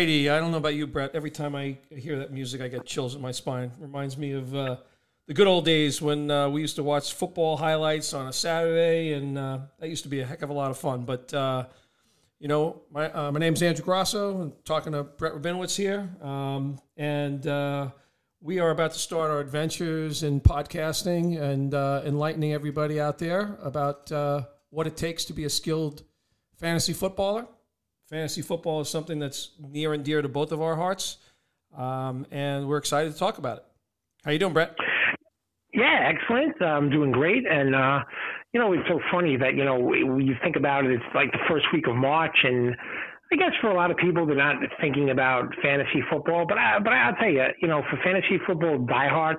I don't know about you, Brett. Every time I hear that music, I get chills in my spine. Reminds me of uh, the good old days when uh, we used to watch football highlights on a Saturday, and uh, that used to be a heck of a lot of fun. But uh, you know, my uh, my name's Andrew Grasso. I'm talking to Brett Rabinowitz here, um, and uh, we are about to start our adventures in podcasting and enlightening everybody out there about what it takes to be a skilled fantasy footballer. Fantasy football is something that's near and dear to both of our hearts, um, and we're excited to talk about it. How you doing, Brett? Yeah, excellent. I'm doing great, and uh, you know it's so funny that you know when you think about it, it's like the first week of March, and I guess for a lot of people, they're not thinking about fantasy football. But I, but I'll tell you, you know, for fantasy football diehards,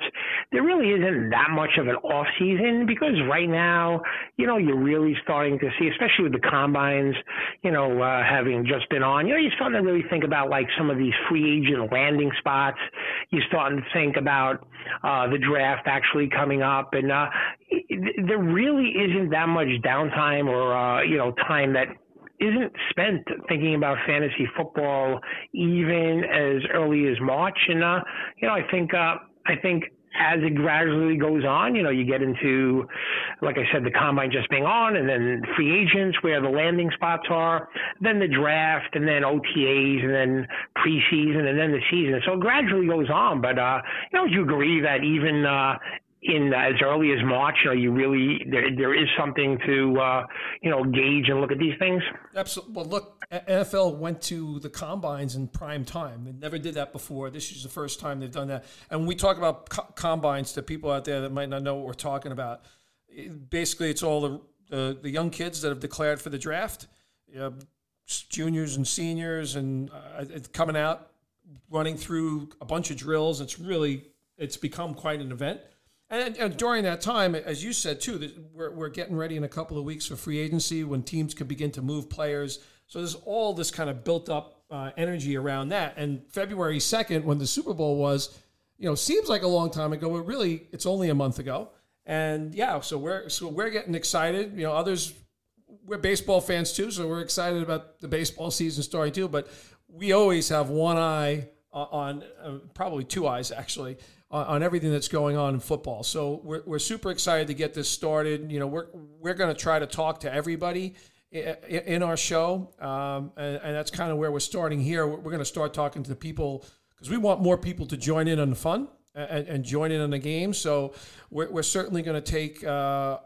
there really isn't that much of an off season because right now, you know, you're really starting to see, especially with the combines, you know, uh, having just been on, you know, you're starting to really think about like some of these free agent landing spots. You're starting to think about uh, the draft actually coming up, and uh, there really isn't that much downtime or uh, you know time that isn't spent thinking about fantasy football even as early as March. And uh, you know, I think uh, I think as it gradually goes on, you know, you get into, like I said, the combine just being on, and then free agents where the landing spots are, then the draft, and then OTAs, and then preseason, and then the season. So it gradually goes on. But uh, you know, would you agree that even uh, in as early as March, know, you really there there is something to uh, you know gauge and look at these things. Absolutely. Well, look, NFL went to the combines in prime time. They never did that before. This is the first time they've done that. And we talk about co- combines to people out there that might not know what we're talking about, basically, it's all the the, the young kids that have declared for the draft, juniors and seniors, and uh, coming out, running through a bunch of drills. It's really it's become quite an event and, and, during that time, as you said too, we're, we're getting ready in a couple of weeks for free agency when teams can begin to move players. So there's all this kind of built up uh, energy around that. And February 2nd, when the Super Bowl was, you know, seems like a long time ago, but really it's only a month ago. And yeah, so we're so we're getting excited. You know, others we're baseball fans too, so we're excited about the baseball season starting too. But we always have one eye on, uh, probably two eyes actually on, on, everything that's going on in football. So we're, we're super excited to get this started. You know, we're we're going to try to talk to everybody in our show, um, and, and, that's kind of where we're starting here. We're, going to start talking to the people because we want more people to join in on the fun and, and join in on the game. So we're, we're certainly going to take. Uh,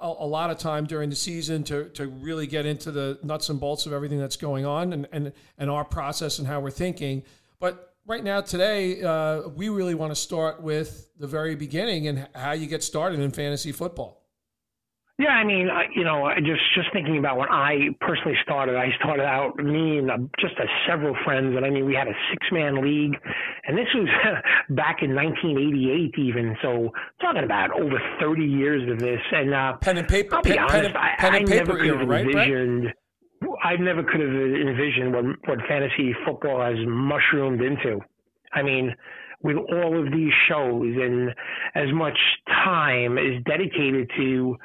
a, a, lot of time during the season to, to really get into the nuts and bolts of everything that's going on and, and, and our process and how we're thinking. But right now today uh, we really want to start with the very beginning and how you get started in fantasy football yeah, I mean, I, you know, just just thinking about when I personally started, I started out me and uh, just a several friends, and I mean, we had a six man league, and this was back in 1988, even. So talking about over 30 years of this, and uh, pen and paper, I'll be pen, honest, pen, I, pen and I paper never could have envisioned. Right? I never could have envisioned what, what fantasy football has mushroomed into. I mean, with all of these shows and as much time is dedicated to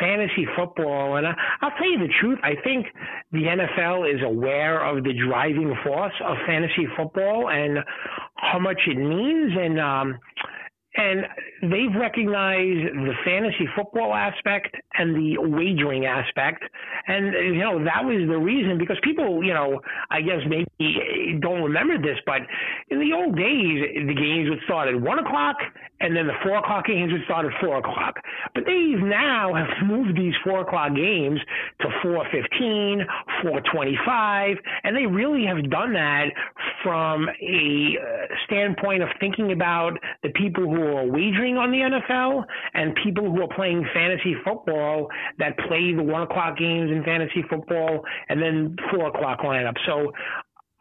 fantasy football. And I, I'll tell you the truth, I think the NFL is aware of the driving force of fantasy football and how much it means. And, um, and they've recognized the fantasy football aspect and the wagering aspect. And, you know, that was the reason because people, you know, I guess maybe don't remember this, but in the old days, the games would start at one o'clock and then the four o'clock games would start at four o'clock. But they now have moved these four o'clock games to four fifteen, four twenty-five, and they really have done that from a uh, standpoint of thinking about the people who are wagering on the NFL and people who are playing fantasy football that play the one o'clock games in fantasy football and then four o'clock lineup. So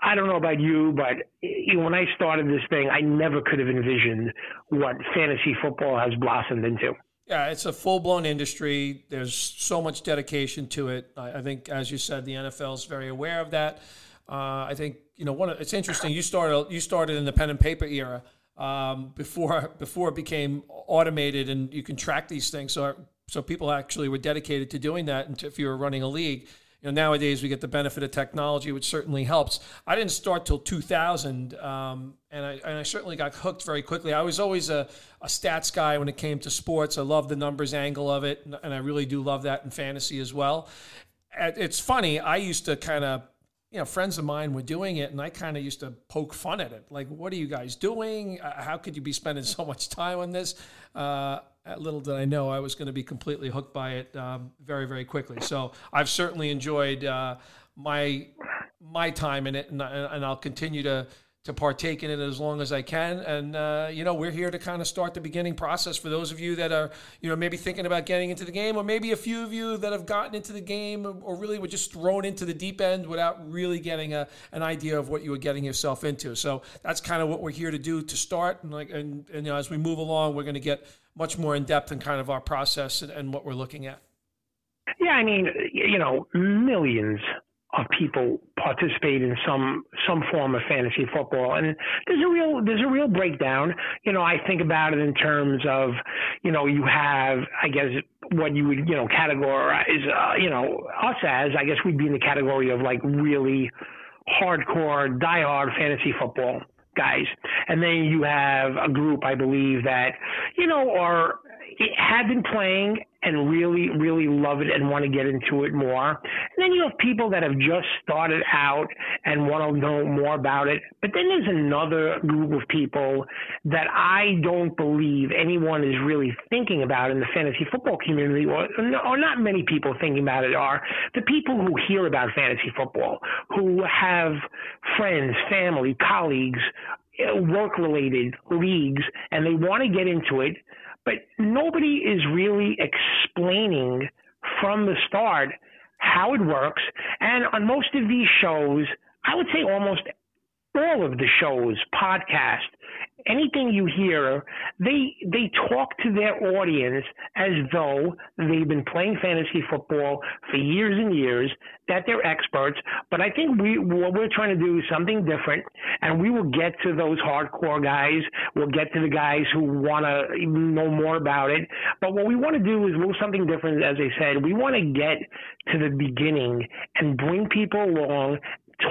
I don't know about you, but when I started this thing, I never could have envisioned what fantasy football has blossomed into. Yeah, it's a full blown industry. There's so much dedication to it. I, think, as you said, the NFL is very aware of that. Uh, I think you know one. Of, it's interesting. You started you started in the pen and paper era um, before before it became automated and you can track these things. So so people actually were dedicated to doing that. And if you were running a league, you know, nowadays we get the benefit of technology, which certainly helps. I didn't start till 2000, um, and, I, and I certainly got hooked very quickly. I was always a, a stats guy when it came to sports. I love the numbers angle of it, and I really do love that in fantasy as well. It's funny, I used to kind of you know, friends of mine were doing it, and I kind of used to poke fun at it. Like, what are you guys doing? Uh, how could you be spending so much time on this? Uh, little did I know I was going to be completely hooked by it um, very, very quickly. So I've certainly enjoyed uh, my my time in it, and, and I'll continue to to partake in it as long as I can. And uh, you know, we're here to kind of start the beginning process for those of you that are, you know, maybe thinking about getting into the game, or maybe a few of you that have gotten into the game, or really were just thrown into the deep end without really getting a, an idea of what you were getting yourself into. So that's kind of what we're here to do to start. And like, and, and you know, as we move along, we're going to get much more in depth in kind of our process and, and what we're looking at. Yeah, I mean, you know, millions of people participate in some some form of fantasy football. And there's a real there's a real breakdown. You know i think about it in terms of you know you have i guess what you would you know categorize uh, you know us as i guess we'd be in the category of like really hardcore diehard fantasy football guys. And then you have a group i believe that you know are had been playing and really, really love it and want to get into it more. And then you have people that have just started out and want to know more about it. But then there's another group of people that I don't believe anyone is really thinking about in the fantasy football community, or, or not many people thinking about it, are the people who hear about fantasy football, who have friends, family, colleagues, work related leagues, and they want to get into it but nobody is really explaining from the start how it works. And on most of these shows, I would say almost all of the shows, podcast, anything you hear, they they talk to their audience as though they've been playing fantasy football for years and years, that they're experts. But I think we what we're trying to do is something different, and we will get to those hardcore guys. We'll get to the guys who want to know more about it. But what we want to do is move something different. As I said, we want to get to the beginning and bring people along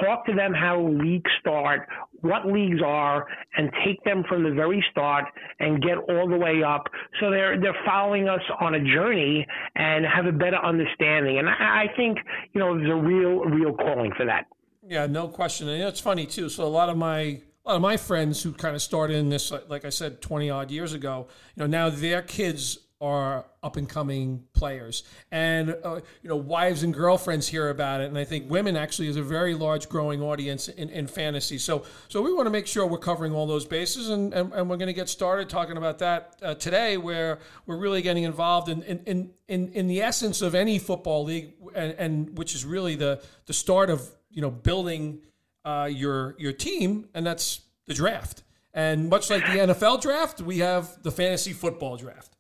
talk to them how leagues start, what leagues are, and take them from the very start and get all the way up. So they're they're following us on a journey and have a better understanding. And I, I think you know there's a real real calling for that. Yeah, no question. And it's funny too. So a lot of my a lot of my friends who kind of started in this, like I said, 20 odd years ago, you know, now their kids are up and coming players, and uh, you know wives and girlfriends hear about it, and I think women actually is a very large growing audience in, in fantasy. So so we want to make sure we're covering all those bases, and and, and we're going to get started talking about that uh, today, where we're really getting involved in in, in in the essence of any football league, and, and which is really the the start of you know building uh, your your team, and that's the draft. And much like the NFL draft, we have the fantasy football draft.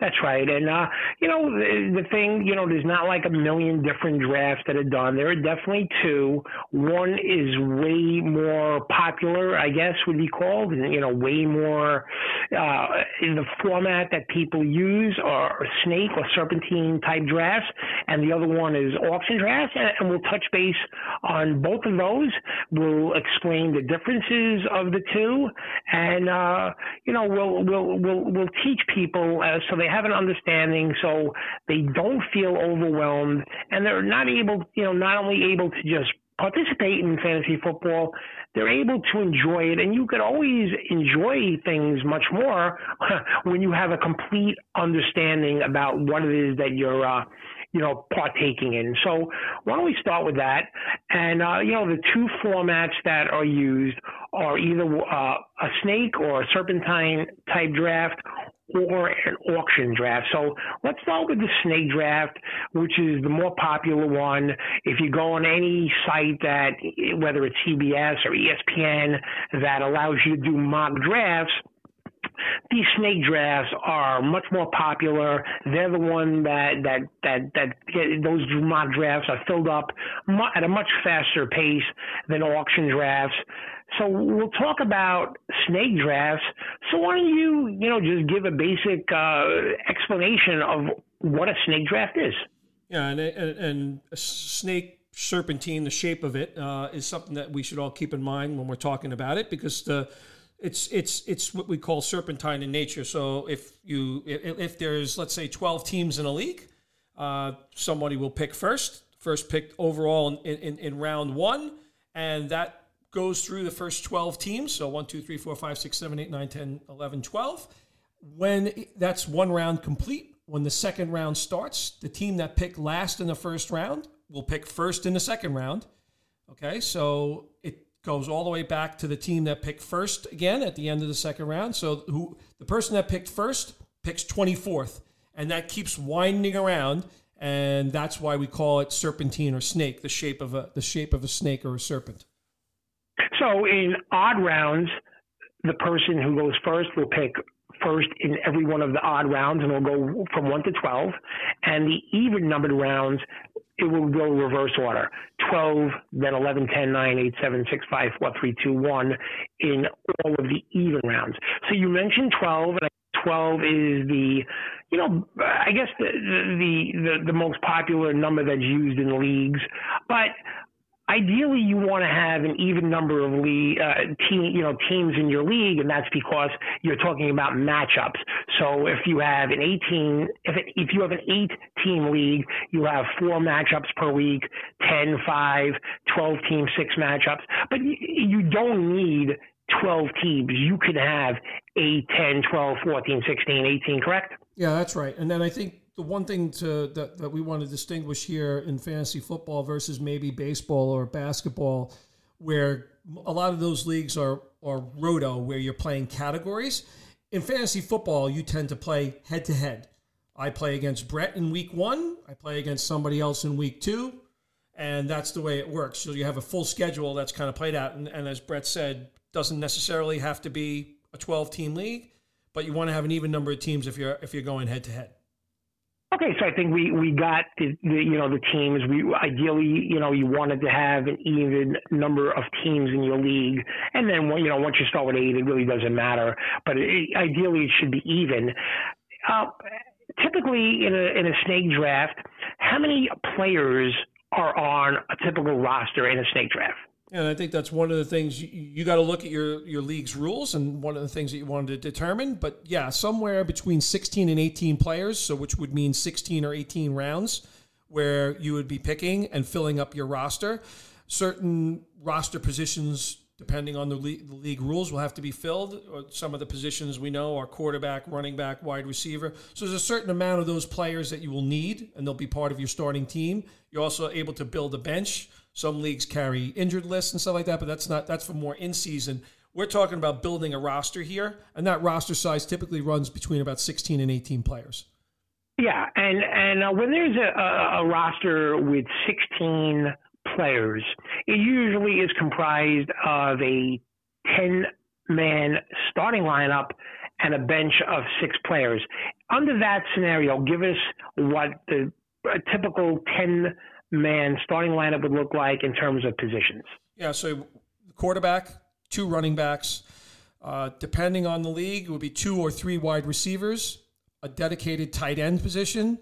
That's right. And, uh, you know, the, the thing, you know, there's not like a million different drafts that are done. There are definitely two. One is way more popular, I guess, would be called, you know, way more uh, in the format that people use are snake or serpentine type drafts. And the other one is auction drafts. And, and we'll touch base on both of those. We'll explain the differences of the two. And, uh, you know, we'll, we'll, we'll, we'll teach people uh, so they they have an understanding so they don't feel overwhelmed and they're not able, you know, not only able to just participate in fantasy football, they're able to enjoy it. And you could always enjoy things much more when you have a complete understanding about what it is that you're, uh, you know, partaking in. So why don't we start with that? And, uh, you know, the two formats that are used are either uh, a snake or a serpentine type draft or an auction draft. So let's start with the snake draft, which is the more popular one. If you go on any site that, whether it's CBS or ESPN, that allows you to do mock drafts, these snake drafts are much more popular. They're the one that that that that those mock drafts are filled up at a much faster pace than auction drafts. So we'll talk about snake drafts. So why don't you, you know, just give a basic uh, explanation of what a snake draft is? Yeah, and, and, and a snake serpentine, the shape of it, uh, is something that we should all keep in mind when we're talking about it because the it's it's it's what we call serpentine in nature. So if you if, if there's let's say 12 teams in a league, uh, somebody will pick first, first picked overall in, in, in round one, and that goes through the first 12 teams. So 1, 2, 3, 4, 5, 6, 7, 8, 9, 10, 11, 12. When that's one round complete, when the second round starts, the team that picked last in the first round will pick first in the second round. Okay, so it goes all the way back to the team that picked first again at the end of the second round. So who the person that picked first picks 24th, and that keeps winding around, and that's why we call it serpentine or snake, the shape of a the shape of a snake or a serpent. So in odd rounds, the person who goes first will pick first in every one of the odd rounds, and it'll go from one to twelve. And the even numbered rounds, it will go reverse order: twelve, then 11, 10, 9, 8, 7, 6, 5, 4, 3, 2, 1 in all of the even rounds. So you mentioned twelve, and 12 is the you know, I guess the, the the the most popular number that's used in leagues, but ideally you want to have an even number of league, uh, team, you know, teams in your league, and that's because you're talking about matchups. So if you have an 18, if it, if you have an eight team league, you have four matchups per week, 10, 5, 12 team, six matchups, but you, you don't need 12 teams. You can have 8, 10, 12, 14, 16, 18, correct? Yeah, that's right. And then I think the one thing to that, that we want to distinguish here in fantasy football versus maybe baseball or basketball, where a lot of those leagues are are roto, where you're playing categories. In fantasy football, you tend to play head to head. I play against Brett in week one. I play against somebody else in week two, and that's the way it works. So you have a full schedule that's kind of played out. And, and as Brett said, doesn't necessarily have to be a 12 team league, but you want to have an even number of teams if you're if you're going head to head. Okay, so I think we we got the, the, you know the teams. We ideally you know you wanted to have an even number of teams in your league, and then you know once you start with eight, it really doesn't matter. But it, ideally, it should be even. Uh, typically, in a in a snake draft, how many players are on a typical roster in a snake draft? And I think that's one of the things you, you got to look at your, your league's rules and one of the things that you wanted to determine. But yeah, somewhere between 16 and 18 players, so which would mean 16 or 18 rounds where you would be picking and filling up your roster. Certain roster positions, depending on the the league rules, will have to be filled. Uh, some of the positions we know are quarterback, running back, wide receiver. So there's a certain amount of those players that you will need, and they'll be part of your starting team. You're also able to build a bench some leagues carry injured lists and stuff like that, but that's not that's for more in season. We're talking about building a roster here, and that roster size typically runs between about 16 and 18 players. Yeah, and and uh, when there's a, a, a roster with 16 players, it usually is comprised of a 10 man starting lineup and a bench of six players. Under that scenario, give us what the typical 10 man starting lineup would look like in terms of positions? Yeah, so quarterback, two running backs. Uh, depending on the league, it would be two or three wide receivers, a dedicated tight end position,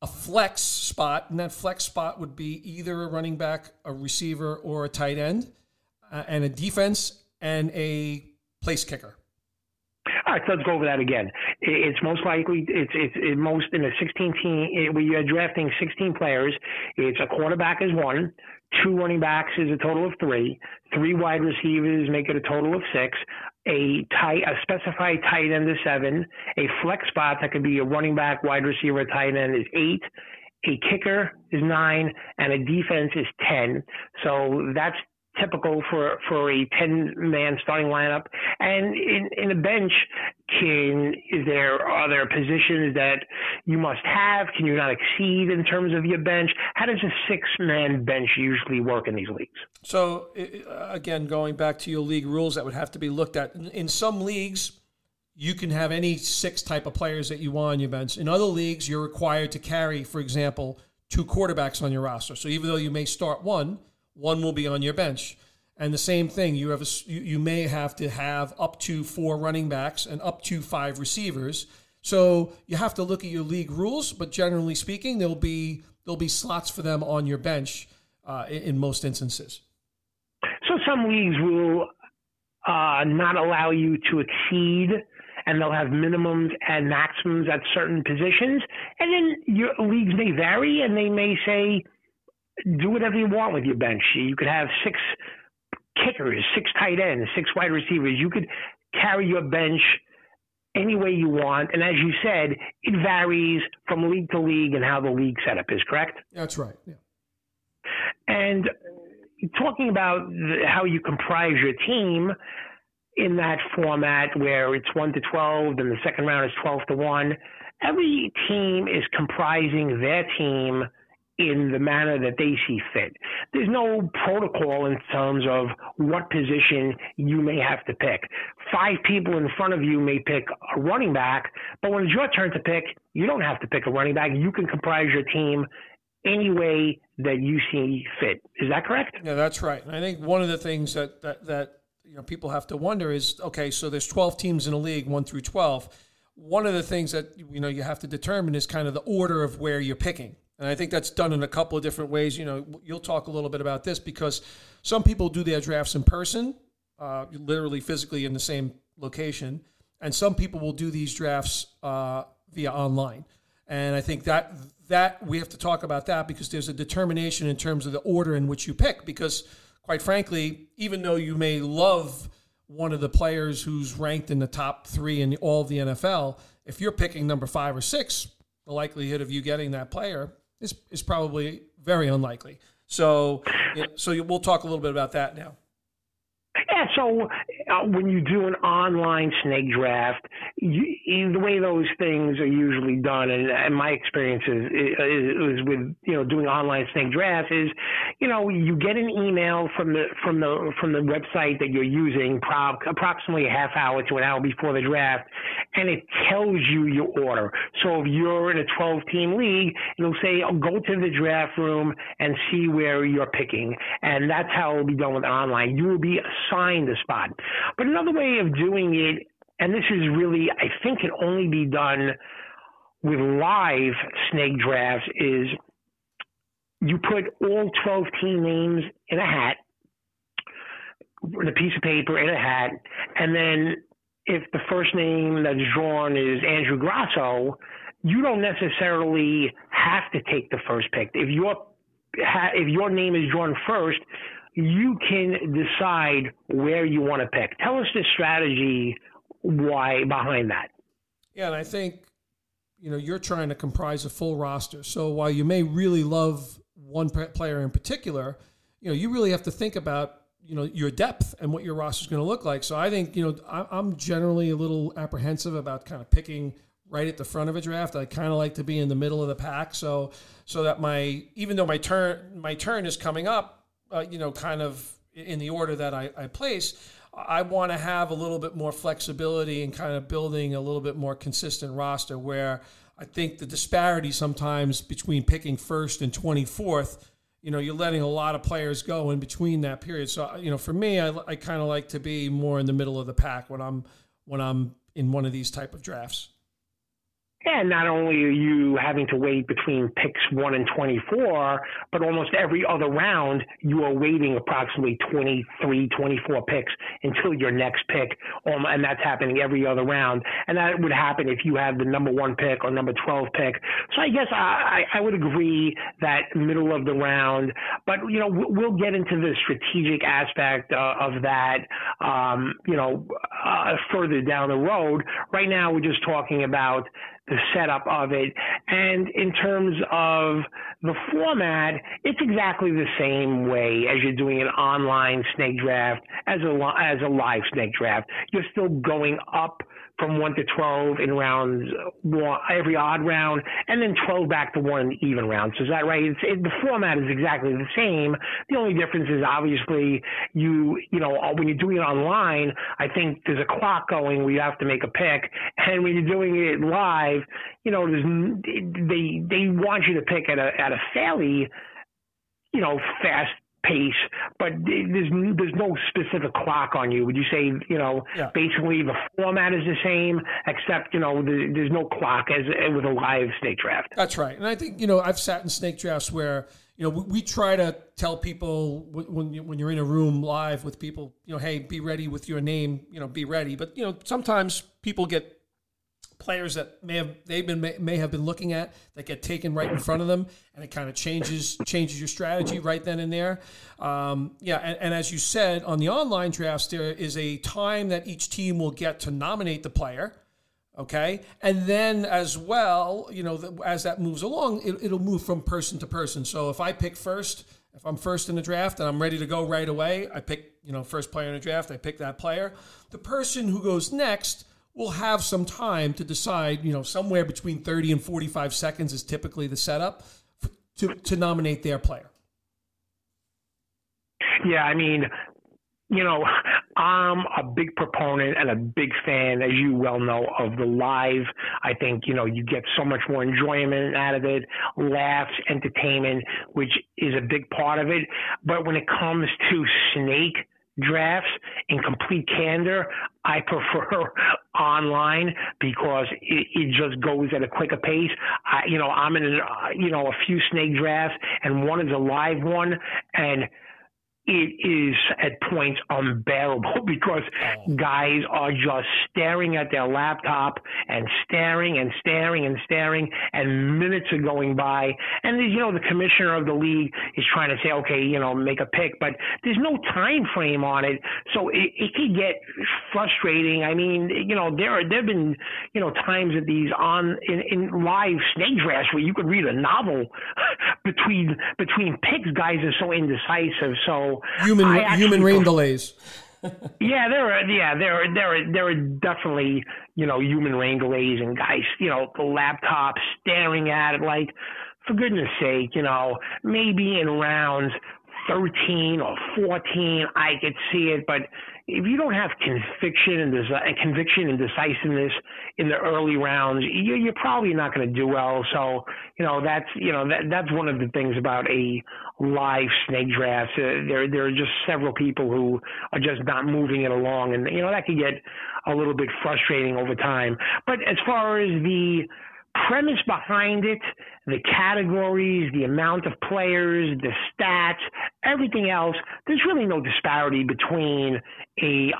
a flex spot, and that flex spot would be either a running back, a receiver, or a tight end, uh, and a defense and a place kicker. All right, so let's go over that again. It's most likely it's it's it most in a 16 team. We are drafting 16 players. It's a quarterback is one, two running backs is a total of three, three wide receivers make it a total of six, a tight a specified tight end is seven, a flex spot that could be a running back, wide receiver, tight end is eight. A kicker is nine, and a defense is ten. So that's typical for for a 10 man starting lineup. And in in a bench can is there are there positions that you must have? Can you not exceed in terms of your bench? How does a six man bench usually work in these leagues? So again going back to your league rules that would have to be looked at. In some leagues you can have any six type of players that you want on your bench. In other leagues you're required to carry for example two quarterbacks on your roster. So even though you may start one one will be on your bench. And the same thing, you have a, you, you may have to have up to four running backs and up to five receivers. So you have to look at your league rules, but generally speaking, there'll be there'll be slots for them on your bench uh, in, in, most instances. So some leagues will uh, not allow you to exceed, and they'll have minimums and maximums at certain positions, and then your leagues may vary, and they may say, do whatever you want with your bench. You could have six kickers, six tight ends, six wide receivers. You could carry your bench any way you want. And as you said, it varies from league to league and how the league setup is, correct? That's right. Yeah. And talking about the, how you comprise your team in that format where it's 1 to 12 then the second round is 12 to 1, every team is comprising their team – in the manner that they see fit. There's no protocol in terms of what position you may have to pick. Five people in front of you may pick a running back, but when it's your turn to pick, you don't have to pick a running back. You can comprise your team any way that you see fit. Is that correct? Yeah, that's right. I think one of the things that, that, that you know people have to wonder is okay, so there's 12 teams in a league, 1 through 12. One of the things that you know you have to determine is kind of the order of where you're picking and I think that's done in a couple of different ways. You know, you'll talk a little bit about this because some people do their drafts in person, uh, literally physically in the same location, and some people will do these drafts uh, via online. And I think that that we have to talk about that because there's a determination in terms of the order in which you pick. Because quite frankly, even though you may love one of the players who's ranked in the top three in all of the NFL, if you're picking number five or six, the likelihood of you getting that player is is probably very unlikely. So, so we'll talk a little bit about that now. Yeah, so uh, when you do an online snake draft, you, the way those things are usually done, and, and my experience is, is, is, with you know doing online snake drafts is, you know, you get an email from the from the from the website that you're using, pro- approximately a half hour to an hour before the draft, and it tells you your order. So if you're in a 12 team league, it'll say oh, go to the draft room and see where you're picking, and that's how it'll be done with online. You will be assigned a spot. But another way of doing it, and this is really, I think, can only be done with live snake drafts, is you put all 12 team names in a hat, in a piece of paper, in a hat, and then if the first name that's drawn is Andrew Grasso, you don't necessarily have to take the first pick. If your if your name is drawn first, you can decide where you want to pick. Tell us the strategy why behind that. Yeah, and I think you know you're trying to comprise a full roster. So while you may really love one player in particular, you know you really have to think about you know your depth and what your roster is going to look like. So I think you know I'm generally a little apprehensive about kind of picking right at the front of a draft. I kind of like to be in the middle of the pack, so so that my even though my turn my turn is coming up, uh, you know, kind of in the order that I, I place, I want to have a little bit more flexibility and kind of building a little bit more consistent roster where I think the disparity sometimes between picking first and 24th, you know, you're letting a lot of players go in between that period. So, you know, for me, I, I kind of like to be more in the middle of the pack when I'm when I'm in one of these type of drafts. And not only are you having to wait between picks one and 24, but almost every other round, you are waiting approximately 23, 24 picks until your next pick. Um, and that's happening every other round. And that would happen if you have the number one pick or number 12 pick. So I guess I, I would agree that middle of the round, but, you know, we'll get into the strategic aspect uh, of that, um, you know, uh, further down the road. Right now, we're just talking about the setup of it. And in terms of the format, it's exactly the same way as you're doing an online snake draft as a as a live snake draft. You're still going up from 1 to 12 in rounds one, every odd round, and then 12 back to one even rounds. So is that right? It, the format is exactly the same. The only difference is obviously you, you know, when you're doing it online, I think there's a clock going where you have to make a pick. And when you're doing it live, you know, there's, they, they want you to pick at a, at a fairly, you know, fast pace, but there's there's no specific clock on you. Would you say you know yeah. basically the format is the same except you know the, there's no clock as eh, with a live snake draft? That's right, and I think you know I've sat in snake drafts where you know we, we try to tell people when you, when you're in a room live with people, you know, hey, be ready with your name, you know, be ready. But you know sometimes people get players that may have they've been may, may, have been looking at that get taken right in front of them, and it kind of changes changes your strategy right then and there. Um, yeah, and, and, as you said on the online drafts, there is a time that each team will get to nominate the player. Okay, and then as well, you know, as that moves along, it, it'll move from person to person. So if I pick first, if I'm first in the draft and I'm ready to go right away, I pick, you know, first player in the draft, I pick that player. The person who goes next will have some time to decide, you know, somewhere between 30 and 45 seconds is typically the setup to, to nominate their player. Yeah, I mean, you know, I'm a big proponent and a big fan, as you well know, of the live. I think, you know, you get so much more enjoyment out of it, laughs, entertainment, which is a big part of it. But when it comes to snake, drafts in complete candor, I prefer online because it, it, just goes at a quicker pace. I, you know, I'm in, uh, you know, a few snake drafts and one is a live one and it is at points unbearable because oh. guys are just staring at their laptop and staring and staring and staring and minutes are going by and you know the commissioner of the league is trying to say okay you know make a pick but there's no time frame on it. So it, it can get frustrating. I mean you know there are there have been you know times at these on in, in live snake drafts where you could read a novel between between picks guys are so indecisive. So human I human rain delays. yeah, there are yeah there are there are there are definitely you know human rain delays and guys you know the laptop staring at it like for goodness sake you know maybe in rounds 13 or 14 I could see it but if you don't have conviction and desi- conviction and decisiveness in the early rounds, you, are probably not going to do well. So, you know, that's you know that that's one of the things about a live snake draft. Uh, there there are just several people who are just not moving it along, and you know that could get a little bit frustrating over time. But as far as the premise behind it, the categories, the amount of players, the stats, everything else, there's really no disparity between a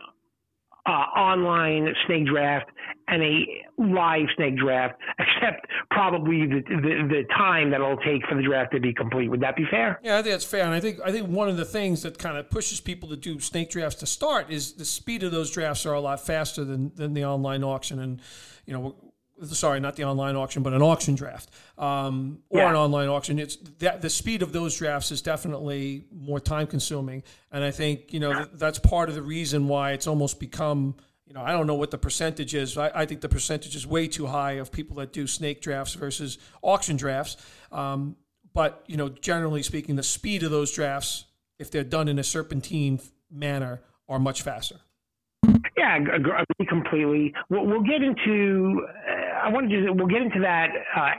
uh, online snake draft and a live snake draft, except probably the, the, the time that it'll take for the draft to be complete. Would that be fair? Yeah, I think that's fair. And I think I think one of the things that kind of pushes people to do snake drafts to start is the speed of those drafts are a lot faster than than the online auction. And you know, sorry, not the online auction, but an auction draft um, or yeah. an online auction. It's that the speed of those drafts is definitely more time consuming, and I think you know th- that's part of the reason why it's almost become. You know, I don't know what the percentage is. I, I think the percentage is way too high of people that do snake drafts versus auction drafts. Um, but you know, generally speaking, the speed of those drafts, if they're done in a serpentine manner, are much faster. Yeah, agree completely. We'll, we'll get into. I want to just we'll get into that. Uh,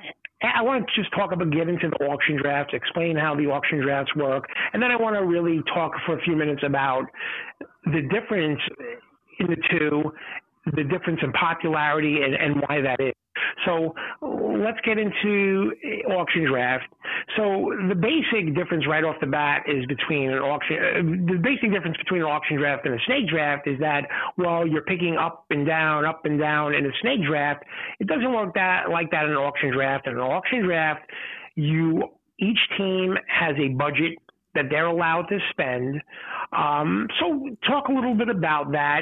I want to just talk about get into the auction drafts, explain how the auction drafts work, and then I want to really talk for a few minutes about the difference in the two, the difference in popularity, and, and why that is. So let's get into auction draft. So the basic difference right off the bat is between an auction. Uh, the basic difference between an auction draft and a snake draft is that while you're picking up and down, up and down in a snake draft, it doesn't work that like that in an auction draft. In an auction draft, you each team has a budget that they're allowed to spend. Um, so talk a little bit about that,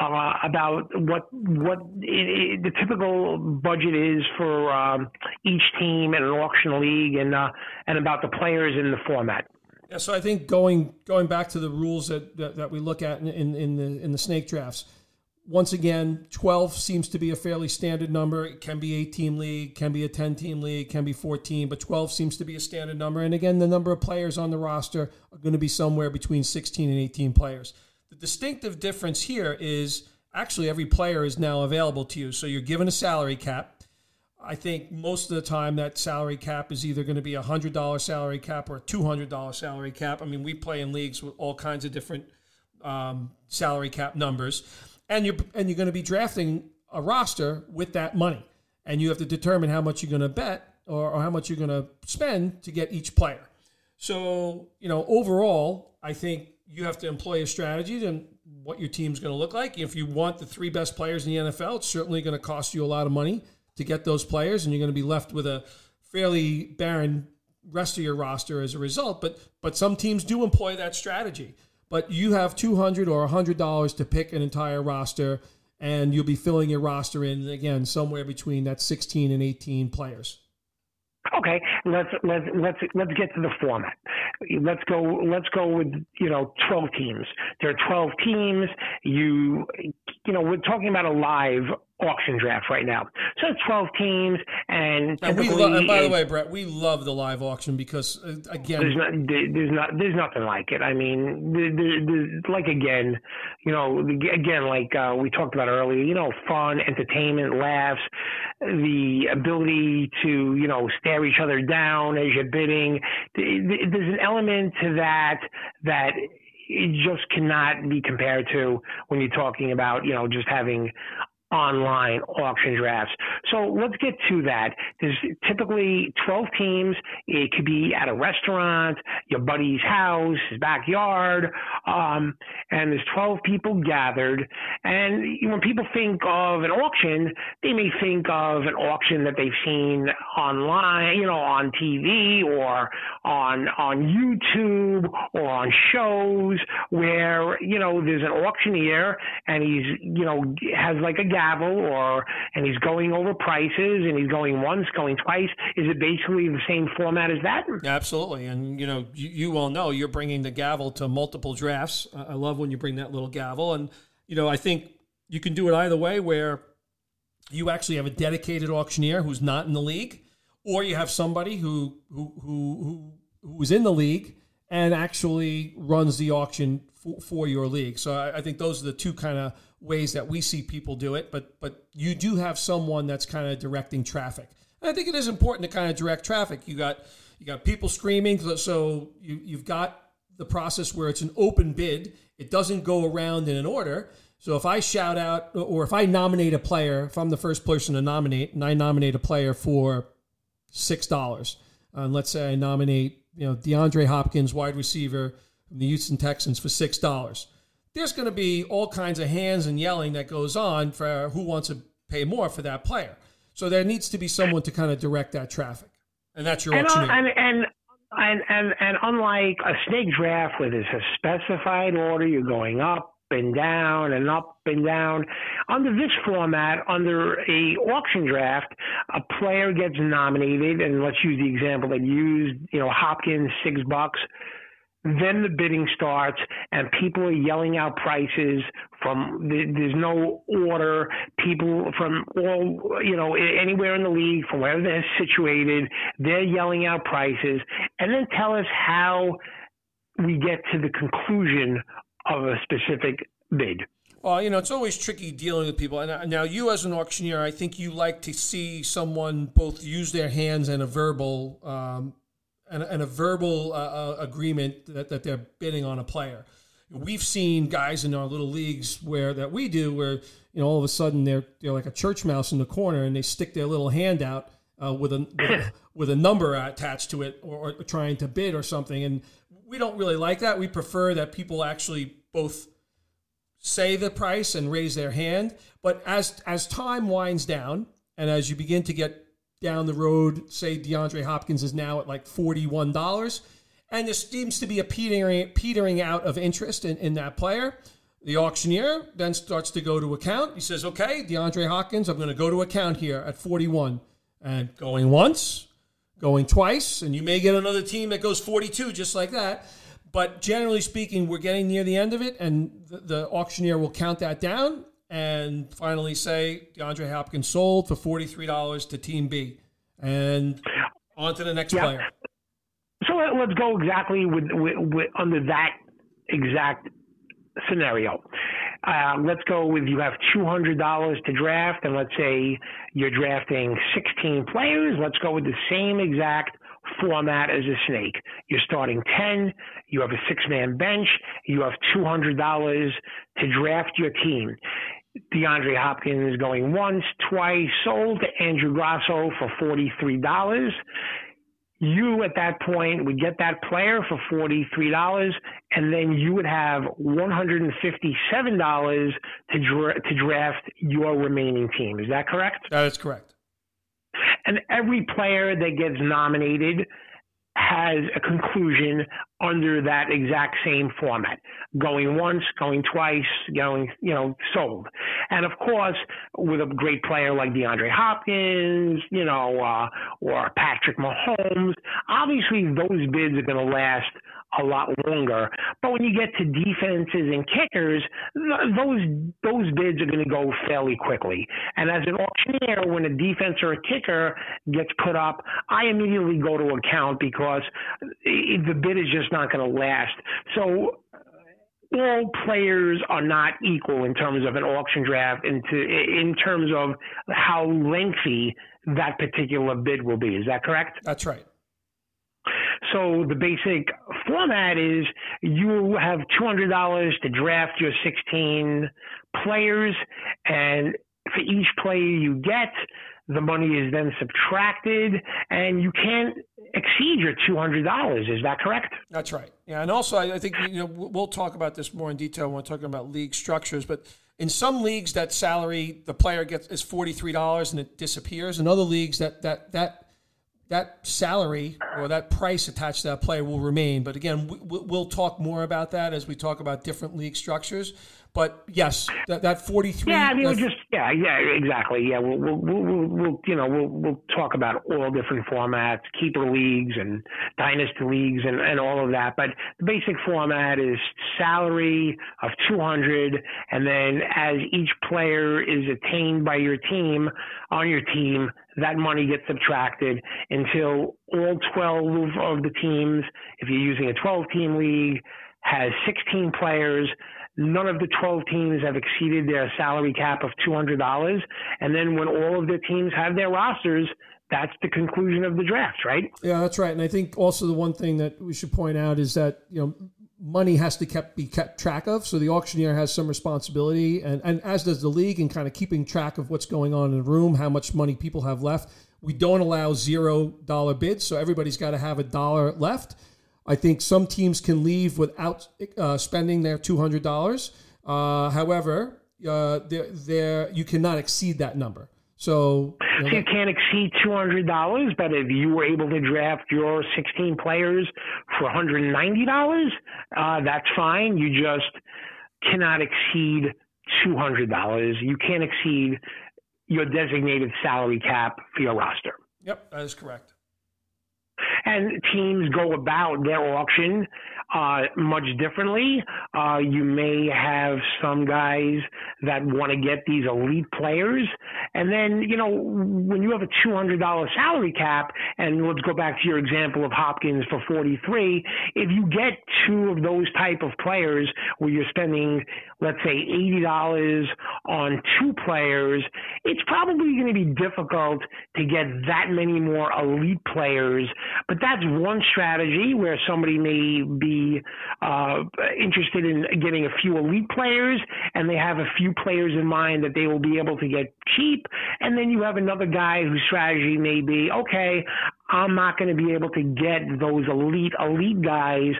uh, about what what it, it, the typical budget is for um, each team in an auction league, and uh, and about the players in the format. Yeah, so I think going going back to the rules that, that, that we look at in, in, in the in the snake drafts once again, 12 seems to be a fairly standard number. It can be 8 team league, can be a 10 team league, can be 14, but 12 seems to be a standard number. And again, the number of players on the roster are going to be somewhere between 16 and 18 players. The distinctive difference here is actually every player is now available to you. So you're given a salary cap. I think most of the time that salary cap is either going to be a hundred dollar salary cap or a two hundred dollar salary cap. I mean, we play in leagues with all kinds of different um, salary cap numbers, and you're and you're going to be drafting a roster with that money, and you have to determine how much you're going to bet or, or how much you're going to spend to get each player. So you know, overall, I think you have to employ a strategy and what your team's going to look like. If you want the three best players in the NFL, it's certainly going to cost you a lot of money to get those players, and you're going to be left with a fairly barren rest of your roster as a result. But but some teams do employ that strategy. But you have two hundred or hundred dollars to pick an entire roster, and you'll be filling your roster in again somewhere between that sixteen and eighteen players. Okay, let's let's let's let's get to the format. Let's go let's go with you know 12 teams. There are 12 teams. You you know we're talking about a live auction draft right now. So 12 teams, and, and we lo- and by the way, Brett, we love the live auction because uh, again, there's not there's not there's nothing like it. I mean, there's, there's, like again, you know, again, like uh, we talked about earlier, you know, fun, entertainment, laughs, the ability to you know stare each other down as you're bidding. There's an element to that that it just cannot be compared to when you're talking about you know just having online auction drafts. So let's get to that. There's typically 12 teams. It could be at a restaurant, your buddy's house, his backyard, um, and there's 12 people gathered. And when people think of an auction, they may think of an auction that they've seen online, you know, on TV or on on YouTube or on shows where you know there's an auctioneer and he's you know has like a gavel or and he's going over prices and he's going once, going twice. Is it basically the same format as that? Absolutely, and you know you, you all know you're bringing the gavel to multiple drafts. I love when you bring that little gavel, and you know I think you can do it either way, where you actually have a dedicated auctioneer who's not in the league, or you have somebody who who who, who who's in the league and actually runs the auction for, for your league. So I, I, think those are the two kind of ways that we see people do it. But but you do have someone that's kind of directing traffic. And I think it is important to kind of direct traffic. You got you got people screaming, so you you've got the process where it's an open bid. It doesn't go around in an order. So if I shout out or if I nominate a player, if I'm the first person to nominate, and I nominate a player for six dollars, and let's say I nominate you know DeAndre Hopkins, wide receiver from the Houston Texans, for six dollars there's going to be all kinds of hands and yelling that goes on for who wants to pay more for that player. So there needs to be someone to kind of direct that traffic, and that's your and, auctioneer. And, and and and and unlike a snake draft where there's a specified order, you're going up and down and up and down. Under this format, under a auction draft, a player gets nominated, and let's use the example that used, you know, Hopkins six bucks. Then the bidding starts, and people are yelling out prices from. There's no order. People from all, you know, anywhere in the league, from wherever they're situated, they're yelling out prices, and then tell us how we get to the conclusion of a specific bid. Well, you know, it's always tricky dealing with people. And uh, now, you as an auctioneer, I think you like to see someone both use their hands and a verbal um, and, and a verbal uh, uh, agreement that, that they're bidding on a player. We've seen guys in our little leagues where that we do where you know all of a sudden they're they're like a church mouse in the corner and they stick their little hand out uh, with a with a, with a number attached to it or, or trying to bid or something and we don't really like that. We prefer that people actually both say the price and raise their hand. But as as time winds down and as you begin to get down the road. Say DeAndre Hopkins is now at like forty-one dollars, and there seems to be a petering, petering out of interest in, in that player. The auctioneer then starts to go to account. He says, "Okay, DeAndre Hopkins, I'm going to go to account here at 41." And going once, going twice, and you may get another team that goes 42 just like that. But generally speaking, we're getting near the end of it, and the, the auctioneer will count that down and finally say DeAndre Hopkins sold for $43 to Team B. And on to the next yeah. player. So let's go exactly with, with, with, under that exact scenario. uh, let's go with you have $200 to draft, and let's say you're drafting 16 players. Let's go with the same exact format as a snake. You're starting 10, you have a six man bench, you have $200 to draft your team. DeAndre Hopkins is going once, twice, sold to Andrew Grasso for $43 you at that point would get that player for $43 and then you would have $157 to, dra- to draft your remaining team. Is that correct? That is correct. And every player that gets nominated has a conclusion under that exact same format. Going once going twice going you know sold. And of course with a great player like DeAndre Hopkins you know uh, or Patrick Mahomes obviously those bids are going to last a lot longer. But when you get to defenses and kickers, those those bids are going to go fairly quickly. And as an auctioneer, when a defense or a kicker gets put up, I immediately go to account because eh, the bid is just not going to last. So uh, all players are not equal in terms of an auction draft into in terms of how lengthy that particular bid will be. Is that correct? That's right. So the basic format is you have $200 to draft your 16 players, and for each player you get, the money is then subtracted, and you can't exceed your two hundred dollars. Is that correct? That's right. Yeah, and also I, think you know we'll talk about this more in detail when we're talking about league structures. But in some leagues, that salary the player gets is forty three dollars and it disappears. In other leagues, that that that that salary or that price attached to that player will remain. But again, we'll talk more about that as we talk about different league structures. But yes, that, that 43. Yeah, I mean, we'll just, yeah, yeah, exactly. Yeah, we'll, we'll, we'll, we'll, you know, we'll, we'll talk about all different formats, keeper leagues and dynasty leagues and, and all of that. But the basic format is salary of 200. And then as each player is attained by your team, on your team, that money gets subtracted until all 12 of the teams, if you're using a 12 team league, has 16 players none of the 12 teams have exceeded their salary cap of $200. And then when all of the teams have their rosters, that's the conclusion of the draft, right? Yeah, that's right. And I think also the one thing that we should point out is that, you know, money has to kept, be kept track of. So the auctioneer has some responsibility, and, and as does the league, in kind of keeping track of what's going on in the room, how much money people have left. We don't allow zero dollar bids, so everybody's got to have a dollar left. I think some teams can leave without uh, spending their two hundred dollars. Uh, however, uh, there, there you cannot exceed that number. So you, know, so you can't exceed two hundred dollars, but if you were able to draft your sixteen players for one hundred and ninety dollars, uh, that's fine. You just cannot exceed two hundred dollars. You can't exceed your designated salary cap for your roster. Yep, that is correct and teams go about their auction uh, much differently. Uh, you may have some guys that want to get these elite players, and then you know when you have a two hundred dollar salary cap, and let's go back to your example of Hopkins for forty three. If you get two of those type of players where you're spending, let's say, eighty dollars on two players, it's probably going to be difficult to get that many more elite players. But that's one strategy where somebody may be uh, interested in getting a few elite players and they have a few players in mind that they will be able to get cheap. And then you have another guy whose strategy may be okay, I'm not going to be able to get those elite, elite guys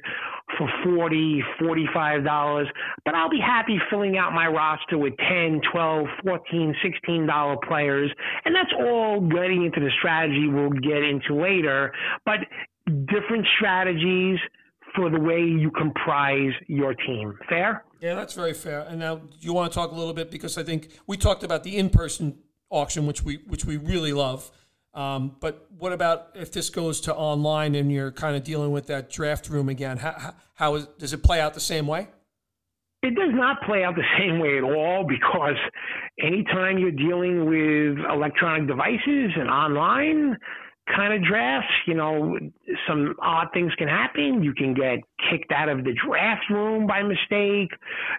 for 40 $45, but I'll be happy filling out my roster with 10 12 14 $16 players. And that's all getting into the strategy we'll get into later. But different strategies for the way you comprise your team. Fair? Yeah, that's very fair. And now you want to talk a little bit because I think we talked about the in-person auction, which we which we really love. Um, but what about if this goes to online and you're kind of dealing with that draft room again? How, how is, does it play out the same way? It does not play out the same way at all because anytime you're dealing with electronic devices and online kind of drafts, you know, some odd things can happen. You can get kicked out of the draft room by mistake.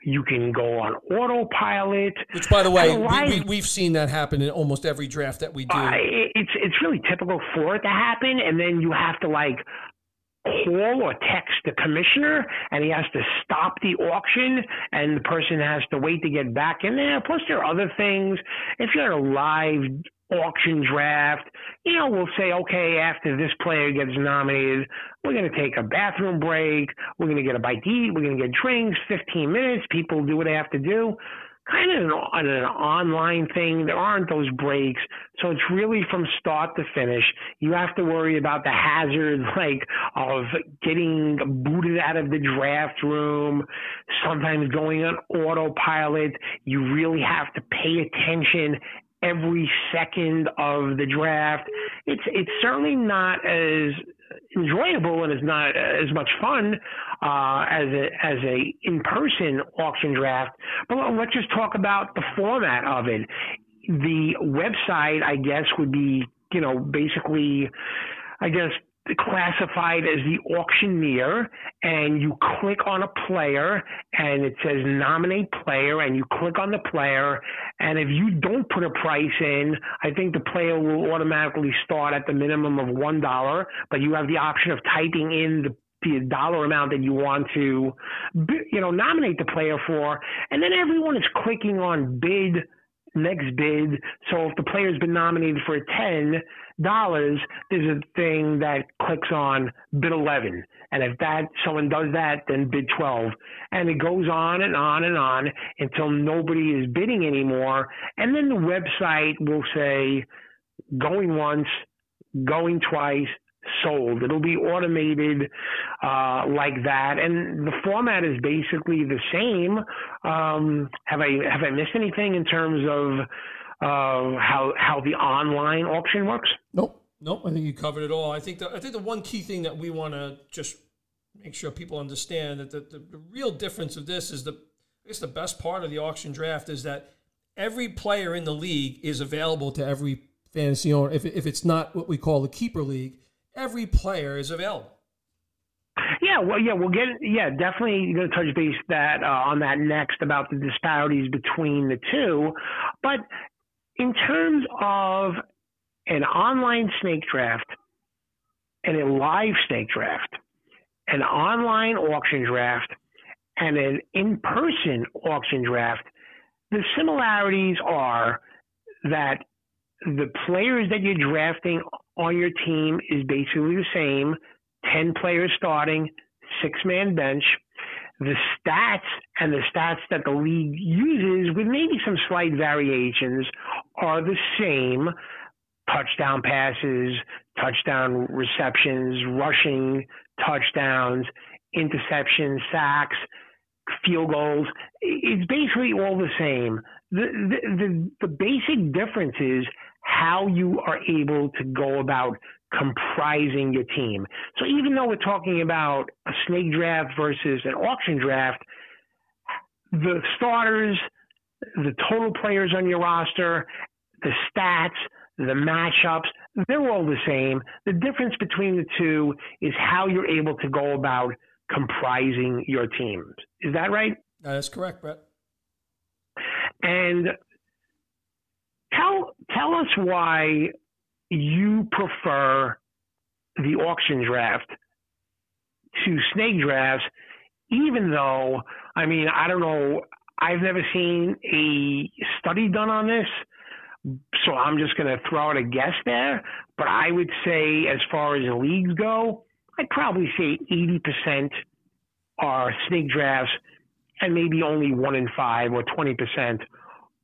You can go on autopilot. Which, by the way, we, have seen that happen in almost every draft that we do. Uh, it's it's really typical for it to happen, and then you have to like call or text the commissioner and he has to stop the auction and the person has to wait to get back in there. Plus there are other things. If you're in a live auction draft, you know, we'll say, okay, after this player gets nominated, we're going to take a bathroom break. We're going to get a bite to eat. We're going to get drinks, 15 minutes. People do what they have to do kind of an, an online thing. There aren't those breaks. So it's really from start to finish. You have to worry about the hazard, like of getting booted out of the draft room, sometimes going on autopilot. You really have to pay attention every second of the draft. It's it's certainly not as enjoyable and is not as much fun uh, as a as a in person auction draft. But let's just talk about the format of it. The website, I guess, would be you know basically, I guess classified as the auctioneer and you click on a player and it says nominate player and you click on the player and if you don't put a price in i think the player will automatically start at the minimum of one dollar but you have the option of typing in the the dollar amount that you want to you know nominate the player for and then everyone is clicking on bid next bid. So if the player's been nominated for a ten dollars, there's a thing that clicks on bid eleven. And if that someone does that, then bid twelve. And it goes on and on and on until nobody is bidding anymore. And then the website will say going once, going twice, sold. It'll be automated uh, like that, and the format is basically the same. Um, have I have I missed anything in terms of uh, how how the online auction works? Nope. I think you covered it all. I think the I think the one key thing that we want to just make sure people understand that the, the, the real difference of this is the I guess the best part of the auction draft is that every player in the league is available to every fantasy owner. If, if it's not what we call the keeper league, every player is available. Yeah, well, yeah, we'll get yeah, definitely going to touch base that uh, on that next about the disparities between the two, but in terms of an online snake draft and a live snake draft, an online auction draft, and an in-person auction draft, the similarities are that the players that you're drafting on your team is basically the same 10 players starting, six man bench. The stats and the stats that the league uses, with maybe some slight variations, are the same touchdown passes, touchdown receptions, rushing touchdowns, interceptions, sacks, field goals. It's basically all the same. The, the, the, the basic difference is how you are able to go about comprising your team. So even though we're talking about a snake draft versus an auction draft, the starters, the total players on your roster, the stats, the matchups, they're all the same. The difference between the two is how you're able to go about comprising your teams. Is that right? That is correct, Brett. And Tell tell us why you prefer the auction draft to snake drafts, even though I mean I don't know I've never seen a study done on this, so I'm just going to throw out a guess there. But I would say, as far as the leagues go, I'd probably say 80% are snake drafts, and maybe only one in five or 20%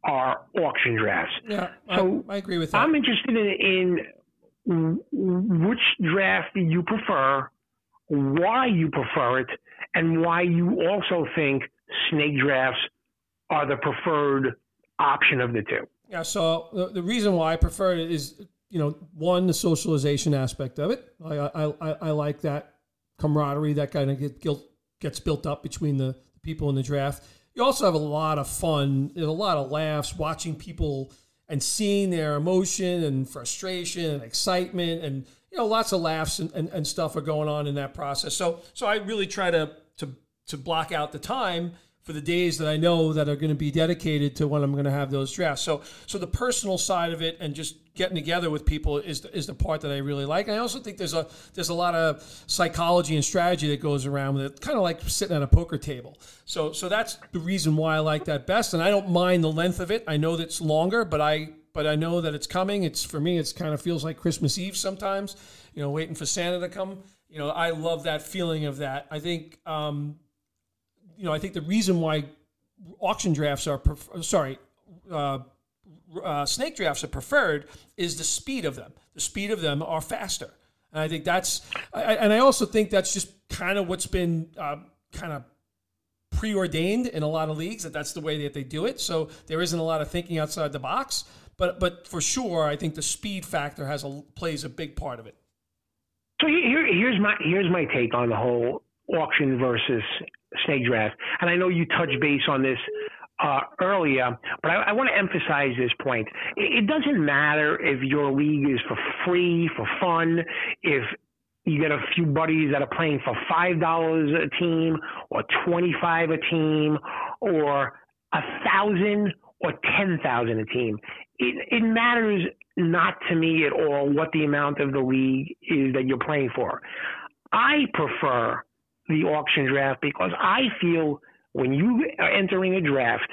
are auction drafts. Yeah, so I, I agree with that. I'm interested in, in which draft do you prefer, why you prefer it, and why you also think snake drafts are the preferred option of the two. Yeah, so the, the reason why I prefer it is, you know, one, the socialization aspect of it. I, I, I, I like that camaraderie that kind of get, guilt, gets built up between the people in the draft you also have a lot of fun and a lot of laughs watching people and seeing their emotion and frustration and excitement and you know, lots of laughs and, and, and stuff are going on in that process. So, so I really try to to to block out the time for the days that I know that are going to be dedicated to when I'm going to have those drafts. So, so the personal side of it and just getting together with people is the, is the part that I really like. And I also think there's a there's a lot of psychology and strategy that goes around with it, kind of like sitting at a poker table. So, so that's the reason why I like that best. And I don't mind the length of it. I know that it's longer, but I but I know that it's coming. It's for me, it's kind of feels like Christmas Eve sometimes. You know, waiting for Santa to come. You know, I love that feeling of that. I think. Um, you know, I think the reason why auction drafts are prefer- sorry, uh, uh, snake drafts are preferred is the speed of them. The speed of them are faster, and I think that's. I, and I also think that's just kind of what's been uh, kind of preordained in a lot of leagues that that's the way that they do it. So there isn't a lot of thinking outside the box. But but for sure, I think the speed factor has a plays a big part of it. So here, here's my here's my take on the whole auction versus snake draft. And I know you touched base on this uh, earlier, but I, I want to emphasize this point. It, it doesn't matter if your league is for free, for fun, if you get a few buddies that are playing for five dollars a team or twenty five a team or a thousand or ten thousand a team. It, it matters not to me at all what the amount of the league is that you're playing for. I prefer the auction draft because I feel when you are entering a draft,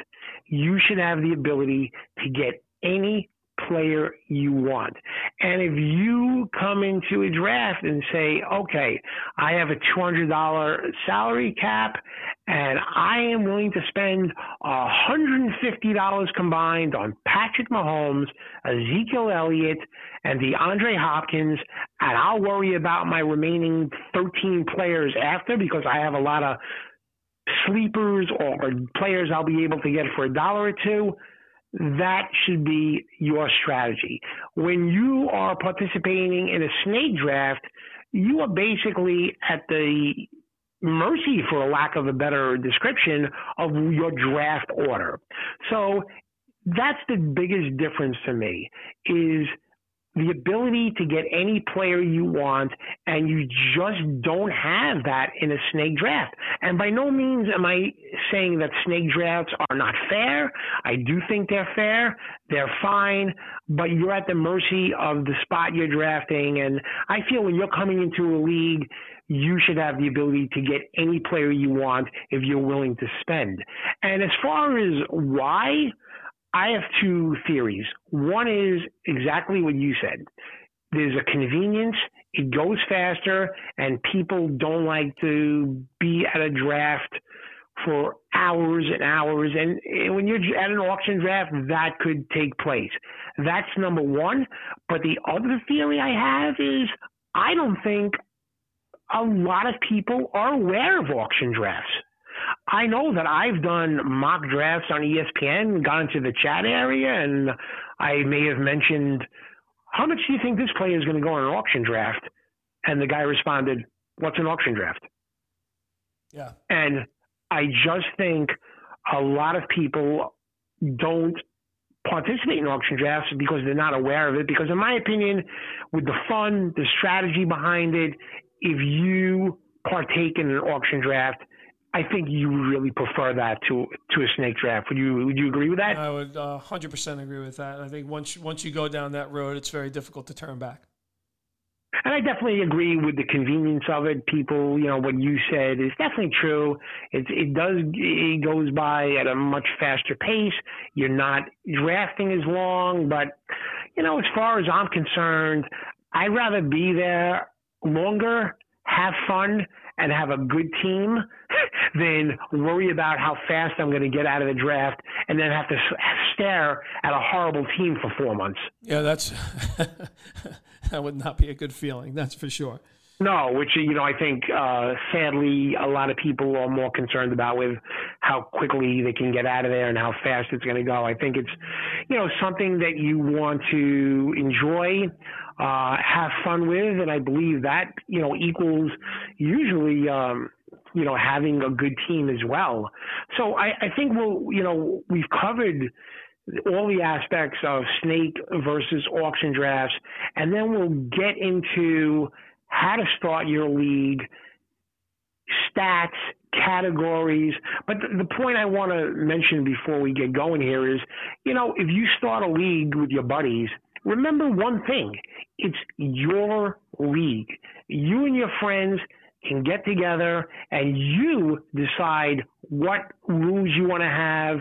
you should have the ability to get any player you want. And if you come into a draft and say, okay, I have a $200 salary cap and I am willing to spend $150 combined on Patrick Mahomes, Ezekiel Elliott, and DeAndre Hopkins, and I'll worry about my remaining 13 players after because I have a lot of sleepers or players I'll be able to get for a dollar or two that should be your strategy. When you are participating in a snake draft, you are basically at the mercy, for a lack of a better description, of your draft order. So that's the biggest difference to me is – the ability to get any player you want, and you just don't have that in a snake draft. And by no means am I saying that snake drafts are not fair. I do think they're fair. They're fine, but you're at the mercy of the spot you're drafting. And I feel when you're coming into a league, you should have the ability to get any player you want if you're willing to spend. And as far as why, I have two theories. One is exactly what you said. There's a convenience, it goes faster, and people don't like to be at a draft for hours and hours. And when you're at an auction draft, that could take place. That's number one. But the other theory I have is I don't think a lot of people are aware of auction drafts. I know that I've done mock drafts on ESPN, gone into the chat area, and I may have mentioned, how much do you think this player is going to go on an auction draft? And the guy responded, what's an auction draft? Yeah. And I just think a lot of people don't participate in auction drafts because they're not aware of it. Because, in my opinion, with the fun, the strategy behind it, if you partake in an auction draft, I think you really prefer that to to a snake draft. Would you would you agree with that? I would uh, hundred uh, percent agree with that. I think once once you go down that road, it's very difficult to turn back. And I definitely agree with the convenience of it. People, you know, what you said is definitely true. It it does it goes by at a much faster pace. You're not drafting as long, but you know, as far as I'm concerned, I'd rather be there longer, have fun, and have a good team than worry about how fast I'm going to get out of the draft and then have to stare at a horrible team for four months. Yeah, that's that would not be a good feeling. That's for sure. No, which you know I think uh, sadly a lot of people are more concerned about with how quickly they can get out of there and how fast it's going to go. I think it's you know something that you want to enjoy uh, have fun with, and I believe that you know equals usually um, you know having a good team as well. So I, I think we'll you know we've covered all the aspects of snake versus auction drafts, and then we'll get into how to start your league, stats, categories. But the, the point I want to mention before we get going here is, you know, if you start a league with your buddies, remember one thing it's your league. You and your friends can get together and you decide what rules you want to have,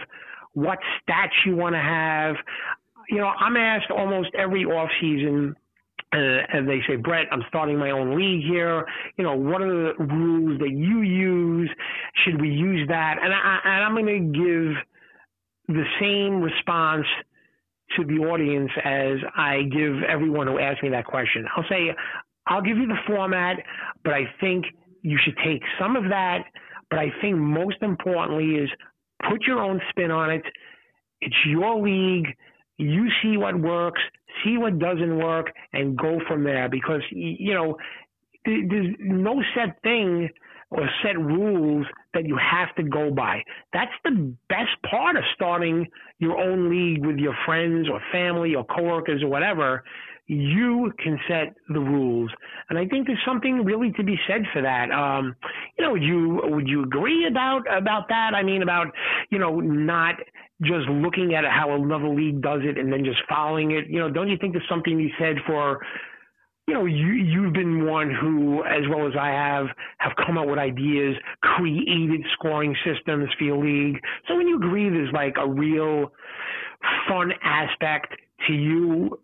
what stats you want to have. You know, I'm asked almost every off season uh, and they say, Brett, I'm starting my own league here. You know, what are the rules that you use? Should we use that? And, I, and I'm going to give the same response to the audience as I give everyone who asks me that question. I'll say, I'll give you the format, but I think you should take some of that. But I think most importantly is put your own spin on it. It's your league. You see what works, see what doesn't work, and go from there. Because you know, there's no set thing or set rules that you have to go by. That's the best part of starting your own league with your friends or family or coworkers or whatever. You can set the rules, and I think there's something really to be said for that. Um, you know, would you would you agree about about that? I mean, about you know not just looking at how another league does it and then just following it. You know, don't you think there's something to be said for you know, you you've been one who, as well as I have, have come up with ideas, created scoring systems for your league. So when you agree there's like a real fun aspect to you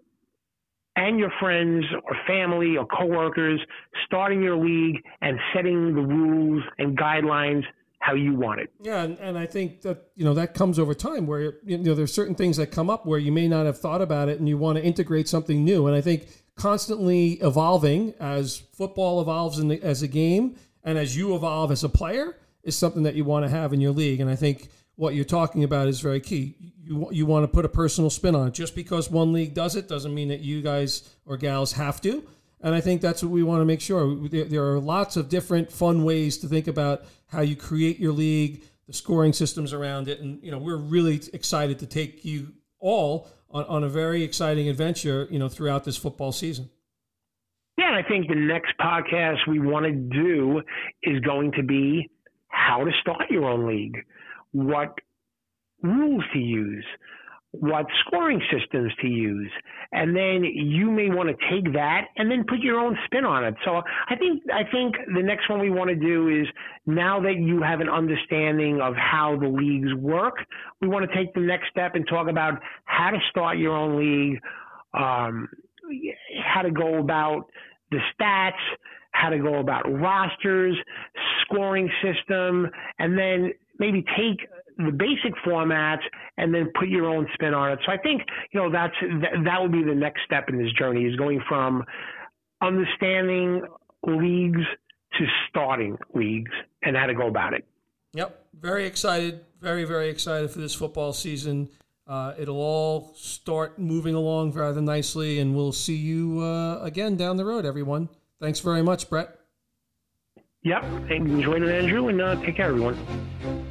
and your friends or family or coworkers starting your league and setting the rules and guidelines how you want it. Yeah, and, and I think that you know that comes over time where you know there's certain things that come up where you may not have thought about it and you want to integrate something new. And I think constantly evolving as football evolves the, as a game and as you evolve as a player is something that you want to have in your league. And I think what you're talking about is very key. You you want to put a personal spin on it. Just because one league does it doesn't mean that you guys or gals have to. And I think that's what we want to make sure. There, there are lots of different fun ways to think about how you create your league, the scoring systems around it, and you know we're really excited to take you all on, on a very exciting adventure, you know, throughout this football season. Yeah, and I think the next podcast we want to do is going to be how to start your own league, what rules to use, what scoring systems to use. And then you may want to take that and then put your own spin on it. So I think I think the next one we want to do is now that you have an understanding of how the leagues work, we want to take the next step and talk about how to start your own league, um, how to go about the stats, how to go about rosters, scoring system, and then maybe take the basic formats and then put your own spin on it. So I think you know that's that, that would be the next step in this journey is going from understanding leagues to starting leagues and how to go about it. Yep, very excited, very very excited for this football season. Uh, it'll all start moving along rather nicely, and we'll see you uh, again down the road, everyone. Thanks very much, Brett. Yep, enjoy it, Andrew, and uh, take care, everyone.